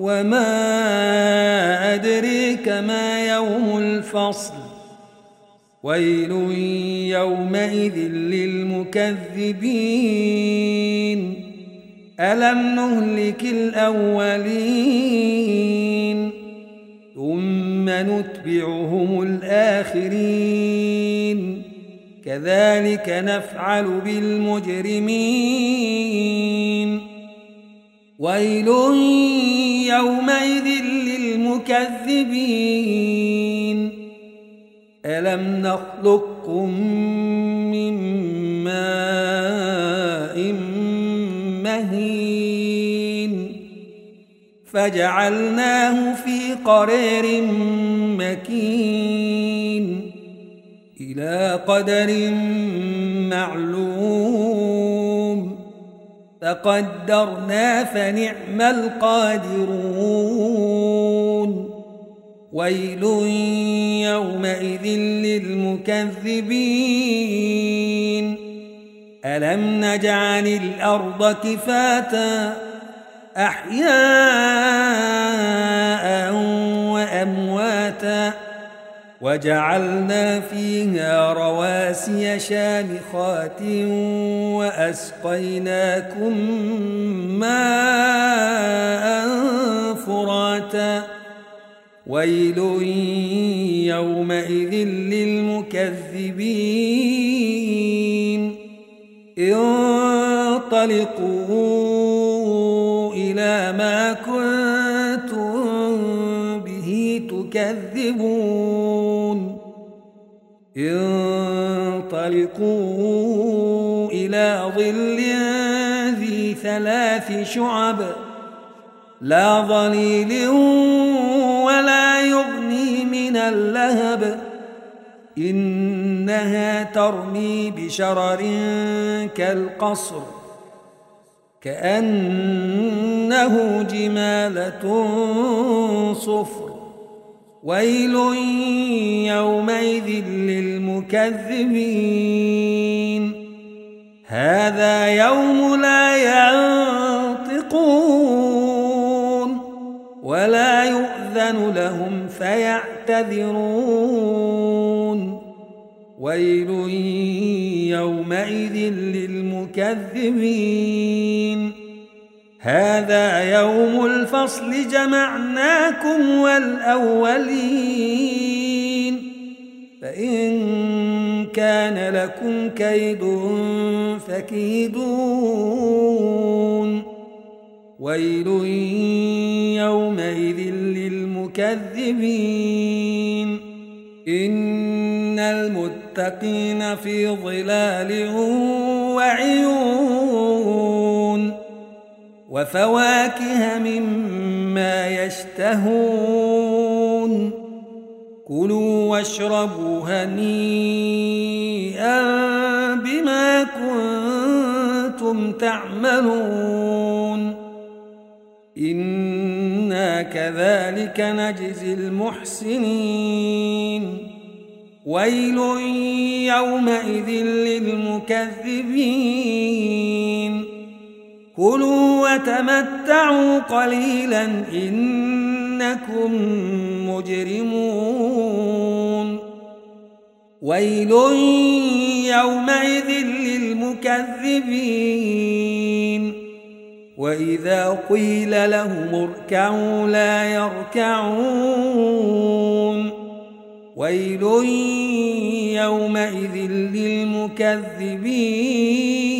وما أدريك ما يوم الفصل ويل يومئذ للمكذبين ألم نهلك الأولين ثم نتبعهم الآخرين كذلك نفعل بالمجرمين ويل يومئذ للمكذبين. ألم نخلقكم من ماء مهين؟ فجعلناه في قرير مكين. إلى قدر معلوم فقدرنا فنعم القادرون. ويل يومئذ للمكذبين. ألم نجعل الأرض كفاتا؟ أحياء وجعلنا فيها رواسي شامخات وأسقيناكم ماء فراتا. ويل يومئذ للمكذبين. انطلقوا إلى ما كنتم به تكذبون. انطلقوا إلى ظل ذي ثلاث شعب لا ظليل ولا يغني من اللهب إنها ترمي بشرر كالقصر كأنه جمالة صفر ويل يومئذ للمكذبين هذا يوم لا ينطقون ولا يؤذن لهم فيعتذرون. ويل يومئذ للمكذبين. هذا يوم الفصل جمعناكم والأولين. فإن كان لكم كيد فكيدون. ويل يومئذ للمكذبين. إن المتقين في ظلال وعيون. وفواكه مما يشتهون. كلوا واشربوا هنيئا بما كنتم تعملون. إنا كذلك نجزي المحسنين. ويل يومئذ للمكذبين. كلوا وتمتعوا قليلا إنكم مجرمون. ويل يومئذ للمكذبين. وإذا قيل لهم اركعوا لا يركعون. ويل يومئذ للمكذبين.